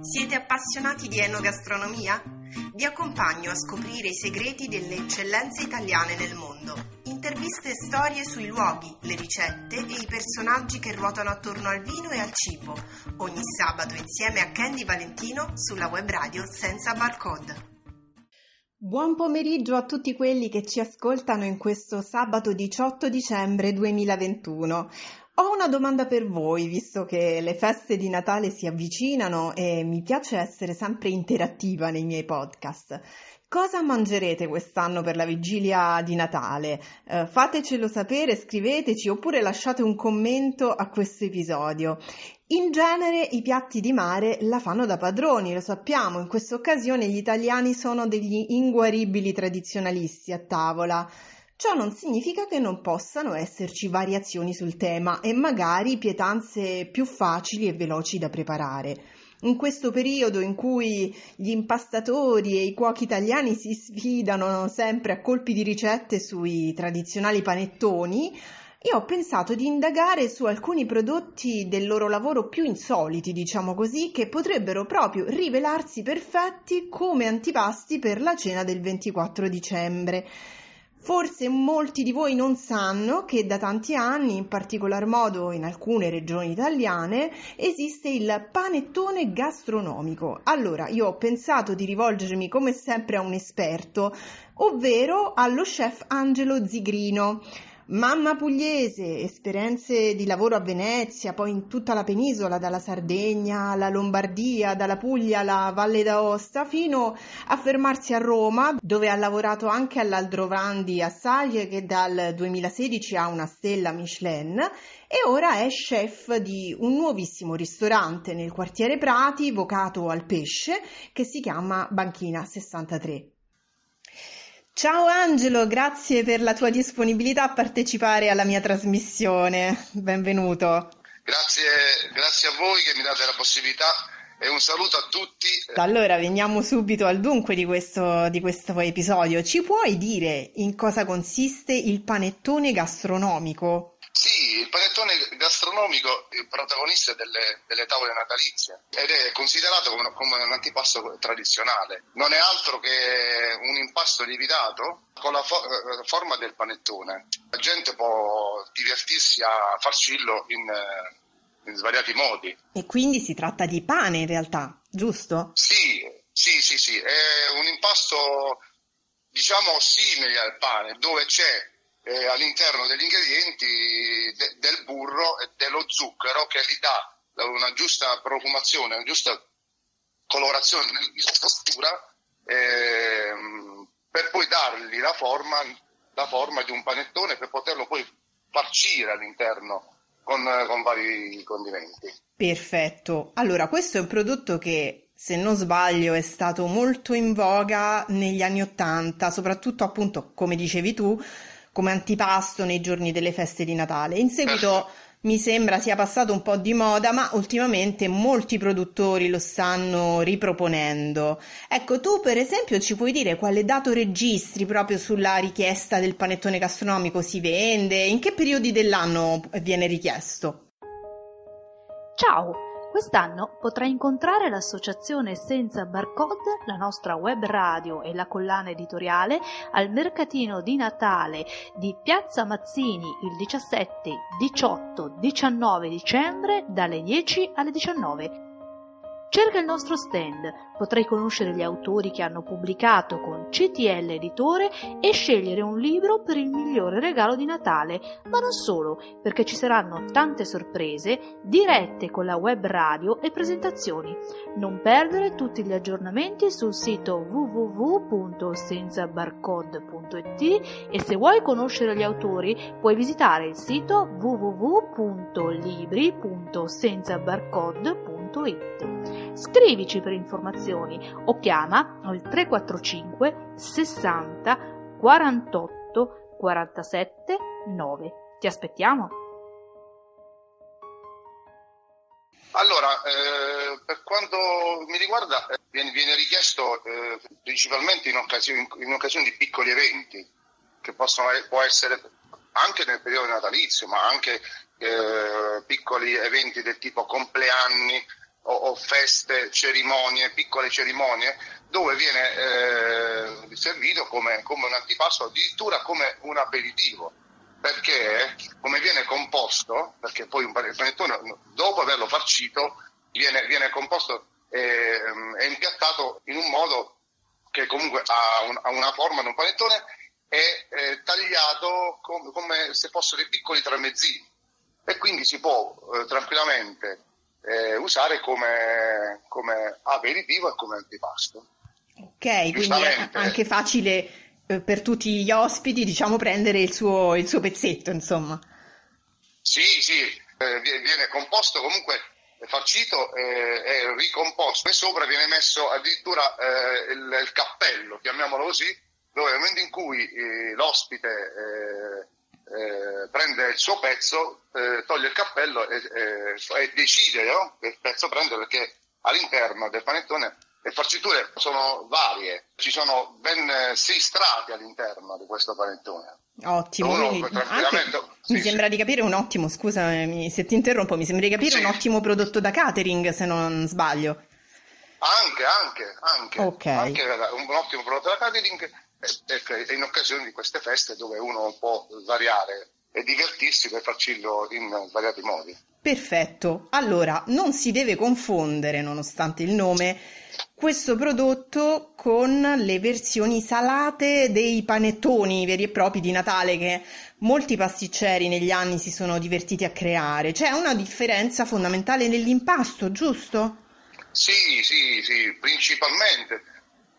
Siete appassionati di enogastronomia? Vi accompagno a scoprire i segreti delle eccellenze italiane nel mondo. Interviste e storie sui luoghi, le ricette e i personaggi che ruotano attorno al vino e al cibo. Ogni sabato insieme a Candy Valentino sulla web radio senza barcode. Buon pomeriggio a tutti quelli che ci ascoltano in questo sabato 18 dicembre 2021. Ho una domanda per voi, visto che le feste di Natale si avvicinano e mi piace essere sempre interattiva nei miei podcast. Cosa mangerete quest'anno per la vigilia di Natale? Eh, fatecelo sapere, scriveteci oppure lasciate un commento a questo episodio. In genere i piatti di mare la fanno da padroni, lo sappiamo, in questa occasione gli italiani sono degli inguaribili tradizionalisti a tavola. Ciò non significa che non possano esserci variazioni sul tema e magari pietanze più facili e veloci da preparare. In questo periodo in cui gli impastatori e i cuochi italiani si sfidano sempre a colpi di ricette sui tradizionali panettoni, io ho pensato di indagare su alcuni prodotti del loro lavoro più insoliti, diciamo così, che potrebbero proprio rivelarsi perfetti come antipasti per la cena del 24 dicembre. Forse molti di voi non sanno che da tanti anni, in particolar modo in alcune regioni italiane, esiste il panettone gastronomico. Allora, io ho pensato di rivolgermi come sempre a un esperto, ovvero allo chef Angelo Zigrino. Mamma pugliese, esperienze di lavoro a Venezia, poi in tutta la penisola, dalla Sardegna alla Lombardia, dalla Puglia alla Valle d'Aosta, fino a fermarsi a Roma, dove ha lavorato anche all'Aldrovandi a Saglie, che dal 2016 ha una stella Michelin, e ora è chef di un nuovissimo ristorante nel quartiere Prati, vocato al pesce, che si chiama Banchina 63. Ciao Angelo, grazie per la tua disponibilità a partecipare alla mia trasmissione. Benvenuto. Grazie, grazie a voi che mi date la possibilità e un saluto a tutti. Allora, veniamo subito al dunque di questo, di questo episodio. Ci puoi dire in cosa consiste il panettone gastronomico? Sì, il panettone gastronomico è il protagonista delle, delle tavole natalizie ed è considerato come, come, un antipasto tradizionale. Non è altro che un impasto lievitato con la fo- eh, forma del panettone. La gente può divertirsi a farcirlo in, eh, in svariati modi. E quindi si tratta di pane in realtà, giusto? Sì, sì, sì, sì. È un impasto diciamo simile al pane, dove c'è eh, all'interno degli ingredienti de- del burro e dello zucchero che gli dà una giusta profumazione, una giusta colorazione nella postura ehm, per poi dargli la forma, la forma di un panettone per poterlo poi farcire all'interno con, con vari condimenti. Perfetto. Allora, questo è un prodotto che se non sbaglio, è stato molto in voga negli anni Ottanta, soprattutto appunto, come dicevi tu, come antipasto nei giorni delle feste di Natale. In seguito mi sembra sia passato un po' di moda, ma ultimamente molti produttori lo stanno riproponendo. Ecco, tu per esempio ci puoi dire quale dato registri proprio sulla richiesta del panettone gastronomico si vende? In che periodi dell'anno viene richiesto? Ciao! Quest'anno potrai incontrare l'associazione Senza Barcode, la nostra web radio e la collana editoriale al mercatino di Natale di Piazza Mazzini il 17, 18, 19 dicembre dalle 10 alle 19 Cerca il nostro stand, potrai conoscere gli autori che hanno pubblicato con CTL Editore e scegliere un libro per il migliore regalo di Natale, ma non solo, perché ci saranno tante sorprese, dirette con la web radio e presentazioni. Non perdere tutti gli aggiornamenti sul sito www.senzabarcode.it e se vuoi conoscere gli autori puoi visitare il sito www.libri.senzabarcode.it. Scrivici per informazioni o chiama al 345 60 48 47 9. Ti aspettiamo! Allora, eh, per quanto mi riguarda, eh, viene, viene, richiesto eh, principalmente in occasioni, in occasioni, di piccoli eventi, che possono può essere anche nel periodo natalizio, ma anche eh, piccoli eventi del tipo compleanni, o, o feste, cerimonie, piccole cerimonie, dove viene eh, servito come, come, un antipasto, addirittura come un aperitivo. Perché come viene composto, perché poi un panettone dopo averlo farcito viene, viene composto e è impiattato in un modo che comunque ha, un, ha una forma di un panettone è, è tagliato com, come se fossero dei piccoli tramezzini e quindi si può eh, tranquillamente eh, usare come, come, aperitivo e come antipasto. Ok, quindi è anche facile eh, per tutti gli ospiti, diciamo, prendere il suo, il suo pezzetto, insomma. Sì, sì, eh, viene composto comunque farcito e, e ricomposto e sopra viene messo addirittura eh, il, il, cappello, chiamiamolo così, dove nel momento in cui eh, l'ospite eh, eh, prende il suo pezzo, eh, toglie il cappello e, e decide no? che pezzo prende perché all'interno del panettone le farciture sono varie, ci sono ben sei strati all'interno di questo panettone. Ottimo, quindi, anche, sì, mi sembra sì. di capire un ottimo, scusami se ti interrompo, mi sembra di capire sì. un ottimo prodotto da catering se non sbaglio. Anche, anche, anche, okay. anche un ottimo prodotto da catering in occasione di queste feste dove uno può variare e divertirsi per farcirlo in svariati modi. Perfetto, allora non si deve confondere, nonostante il nome, questo prodotto con le versioni salate dei panettoni veri e propri di Natale che molti pasticceri negli anni si sono divertiti a creare. C'è una differenza fondamentale nell'impasto, giusto? Sì, sì, sì, principalmente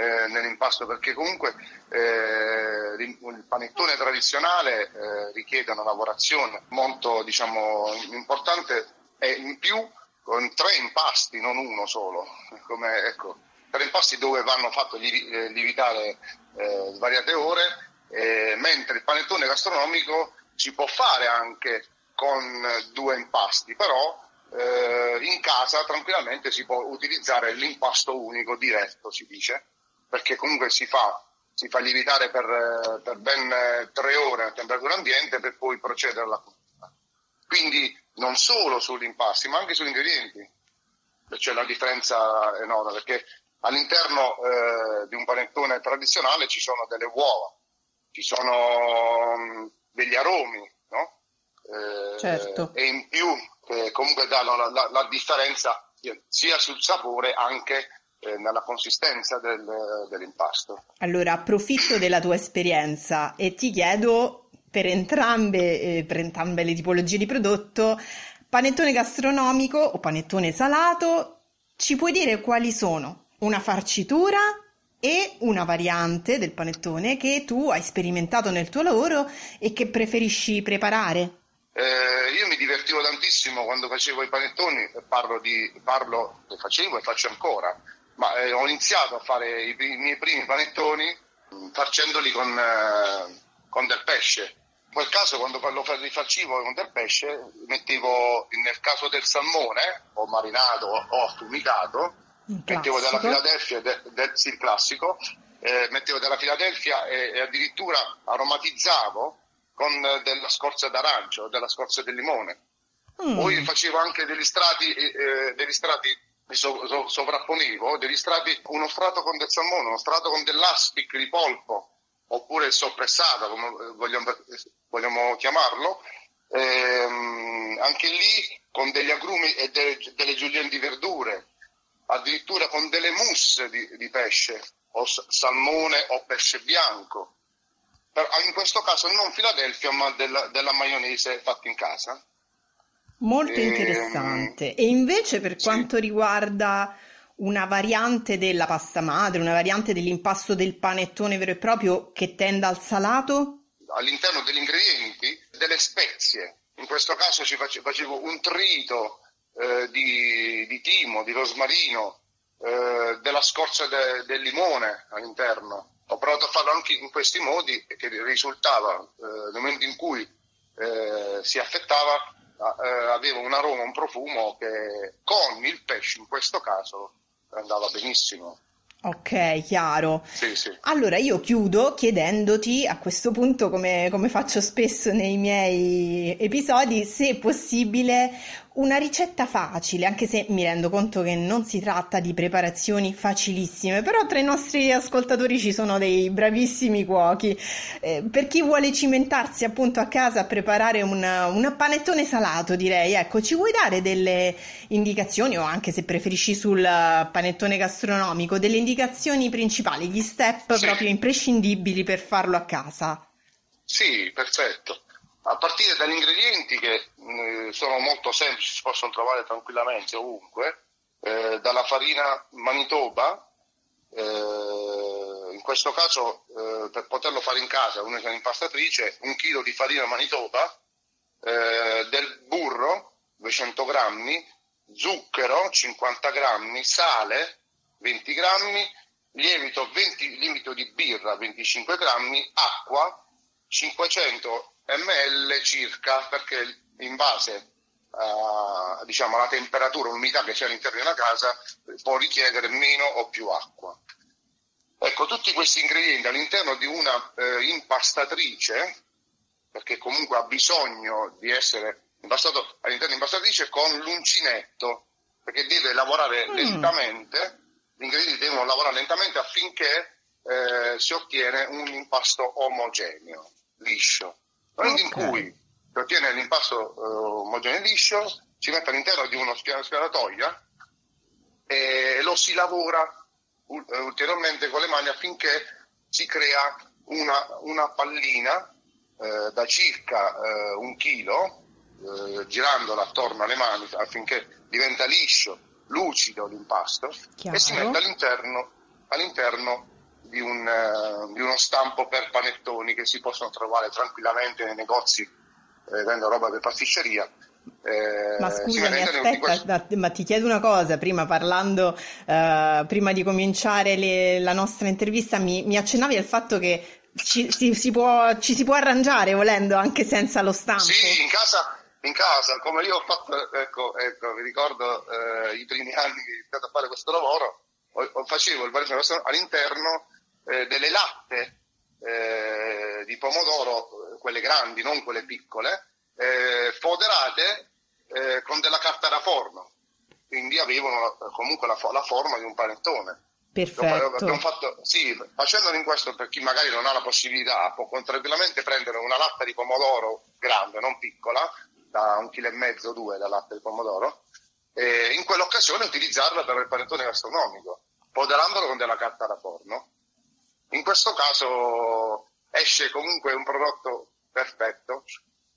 eh, nell'impasto perché comunque eh, il panettone tradizionale eh, richiede una lavorazione molto diciamo, importante e in più con tre impasti, non uno solo, come, ecco, tre impasti dove vanno fatti eh, lievitare eh, svariate ore, mentre il panettone gastronomico si può fare anche con due impasti, però eh, in casa tranquillamente si può utilizzare l'impasto unico diretto, si dice, perché comunque si fa, si fa lievitare per, per ben tre ore a temperatura ambiente per poi procedere alla cottura. Quindi non solo sugli impasti, ma anche sugli ingredienti. C'è una differenza enorme perché all'interno eh, di un panettone tradizionale ci sono delle uova, ci sono um, degli aromi, no? Eh, certo. E in più eh, comunque danno la, la, la, differenza sia sul sapore anche eh, nella consistenza del, dell'impasto. Allora approfitto della tua esperienza e ti chiedo per entrambe, eh, per entrambe le tipologie di prodotto, panettone gastronomico o panettone salato, ci puoi dire quali sono una farcitura e una variante del panettone che tu hai sperimentato nel tuo lavoro e che preferisci preparare? Eh, io mi divertivo tantissimo quando facevo i panettoni, parlo di, parlo, lo facevo e faccio ancora, ma eh, ho iniziato a fare i, i miei primi panettoni facendoli con, eh, con del pesce. In quel caso quando lo rifaccivo con del pesce mettevo nel caso del salmone o marinato o affumicato mettevo della Filadelfia de, del sì, classico eh, mettevo della Filadelfia e, e, addirittura aromatizzavo con della scorza d'arancio della scorza del limone. Mm. poi facevo anche degli strati eh, degli strati so, so, sovrapponevo degli strati uno strato con del salmone uno strato con dell'aspic di polpo oppure soppressata, come vogliamo, vogliamo chiamarlo, ehm, anche lì con degli agrumi e delle, delle giulienne di verdure, addirittura con delle mousse di, di pesce, o salmone o pesce bianco. Per, in questo caso non Filadelfia, ma della, della maionese fatta in casa. Molto ehm, interessante. E invece per sì. quanto riguarda una variante della pasta madre, una variante dell'impasto del panettone vero e proprio che tenda al salato? All'interno degli ingredienti, delle spezie. In questo caso ci facevo un trito eh, di, di, timo, di rosmarino, eh, della scorza de, del limone all'interno. Ho provato a farlo anche in questi modi e che risultava, eh, nel momento in cui eh, si affettava, eh, aveva un aroma, un profumo che con il pesce in questo caso andava benissimo. Ok, chiaro. Sì, sì. Allora io chiudo chiedendoti a questo punto, come, come, faccio spesso nei miei episodi, se è possibile una ricetta facile, anche se mi rendo conto che non si tratta di preparazioni facilissime, però tra i nostri ascoltatori ci sono dei bravissimi cuochi. Eh, per chi vuole cimentarsi appunto a casa a preparare un panettone salato, direi, ecco, ci vuoi dare delle indicazioni o anche se preferisci sul panettone gastronomico, delle indicazioni principali, gli step sì. proprio imprescindibili per farlo a casa? Sì, perfetto a partire dagli ingredienti che mh, eh, sono molto semplici, si possono trovare tranquillamente ovunque, eh, dalla farina Manitoba, eh, in questo caso eh, per poterlo fare in casa, uno è un'impastatrice, un chilo di farina Manitoba, eh, del burro 200 grammi, zucchero 50 grammi, sale 20 grammi, lievito, 20, lievito di birra 25 grammi, acqua 500 ml circa perché in base a, diciamo, alla temperatura, l'umidità che c'è all'interno della casa può richiedere meno o più acqua. Ecco, tutti questi ingredienti all'interno di una eh, impastatrice, perché comunque ha bisogno di essere impastato all'interno di impastatrice con l'uncinetto, perché deve lavorare mm. lentamente, gli ingredienti devono lavorare lentamente affinché eh, si ottiene un impasto omogeneo, liscio. Nel momento okay. in cui si ottiene l'impasto uh, omogeneo e liscio, si mette all'interno di uno schianatoia e lo si lavora uh, ulteriormente con le mani affinché si crea una, una pallina uh, da circa un chilo, girandola attorno alle mani affinché diventa liscio, lucido l'impasto Chiaro. e si mette all'interno, all'interno di, un, uh, di, uno stampo per panettoni che si possono trovare tranquillamente nei negozi eh, vendo roba per pasticceria. Eh, ma scusami, aspetta, questo... ma ti chiedo una cosa, prima parlando, uh, prima di cominciare le, la nostra intervista, mi, mi, accennavi al fatto che ci si, si può, ci si può arrangiare volendo anche senza lo stampo. Sì, in casa, in casa come io ho fatto, ecco, ecco vi ricordo eh, i primi anni che ho iniziato a fare questo lavoro, o, o facevo il bagno all'interno eh, delle latte eh, di pomodoro, quelle grandi, non quelle piccole, eh, foderate eh, con della carta da forno. Quindi avevano comunque la, la forma di un panettone. Perfetto. Fatto, sì, facendolo in questo per chi magari non ha la possibilità può tranquillamente prendere una latta di pomodoro grande, non piccola, da un chilo e mezzo, due la latta di pomodoro, e in quell'occasione utilizzarla per il panettone gastronomico, foderandolo con della carta da forno in questo caso esce comunque un prodotto perfetto.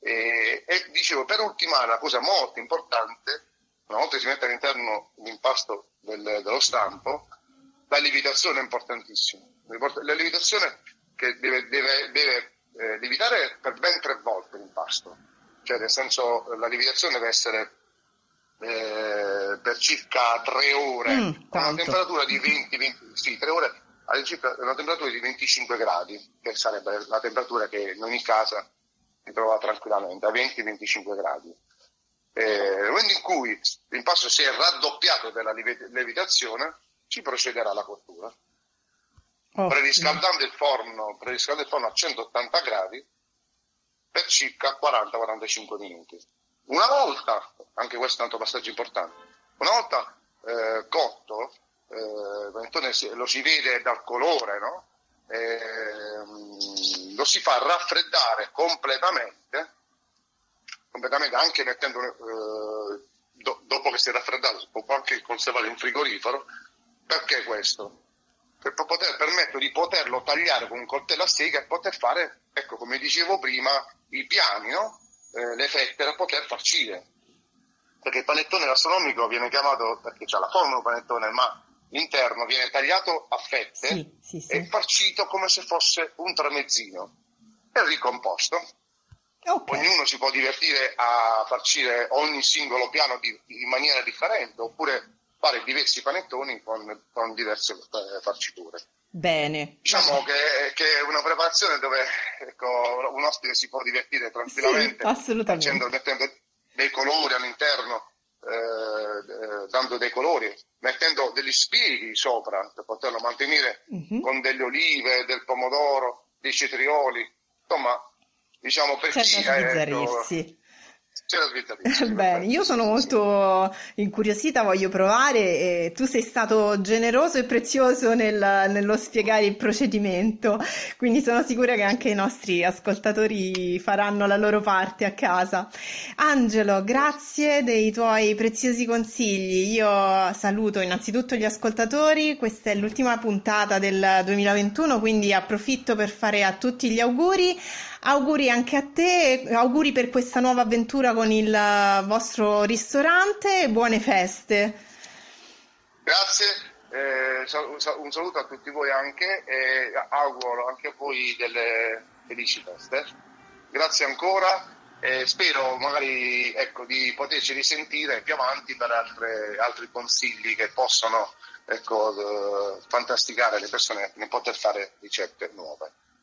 E, e dicevo per ultimare una cosa molto importante, una volta che si mette all'interno l'impasto del, dello stampo, la lievitazione è importantissima. La lievitazione che deve, deve, deve eh, lievitare per ben tre volte l'impasto, cioè nel senso la lievitazione deve essere eh, per circa tre ore, mm, a una temperatura di 20-20, sì, tre ore a una temperatura di 25 gradi, che sarebbe la temperatura che in ogni casa si trova tranquillamente, a 20-25 gradi. nel momento in cui l'impasto si è raddoppiato della lievitazione, si procederà alla cottura. Oh, preriscaldando, il forno, preriscaldando il forno a 180 gradi per circa 40-45 minuti. Una volta, anche questo è un altro passaggio importante, una volta eh, cotto, eh, lo si vede dal colore, no? eh, lo si fa raffreddare completamente, completamente anche mettendo, eh, do, dopo che si è raffreddato, si può anche conservare in frigorifero. Perché questo? Per poter, permettere di poterlo tagliare con un coltello a sega e poter fare, ecco come dicevo prima, i piani, no? eh, le fette per poter farcire. Perché il panettone gastronomico viene chiamato perché ha la forma un panettone, ma l'interno viene tagliato a fette sì, sì, sì. e farcito come se fosse un tramezzino e ricomposto. Okay. Ognuno si può divertire a farcire ogni singolo piano di, in maniera differente oppure fare diversi panettoni con, con diverse eh, farciture. Bene. Diciamo che, che, è una preparazione dove ecco, un ospite si può divertire tranquillamente facendo, mettendo dei colori all'interno eh, dando dei colori, mettendo degli spighi sopra per poterlo mantenere uh-huh. con delle olive, del pomodoro, dei cetrioli, insomma, diciamo per C'è chi... Ecco, C'è la slitta Bene, io sono molto incuriosita, voglio provare e tu sei stato generoso e prezioso nel, nello spiegare il procedimento, quindi sono sicura che anche i nostri ascoltatori faranno la loro parte a casa. Angelo, grazie dei tuoi preziosi consigli. Io saluto innanzitutto gli ascoltatori, questa è l'ultima puntata del 2021, quindi approfitto per fare a tutti gli auguri. Auguri anche a te, auguri per questa nuova avventura con il vostro ristorante e buone feste. Grazie, eh, un saluto a tutti voi anche e auguro anche a voi delle felici feste. Grazie ancora e spero magari ecco, di poterci risentire più avanti per altre, altri consigli che possono ecco, fantasticare le persone nel poter fare ricette nuove.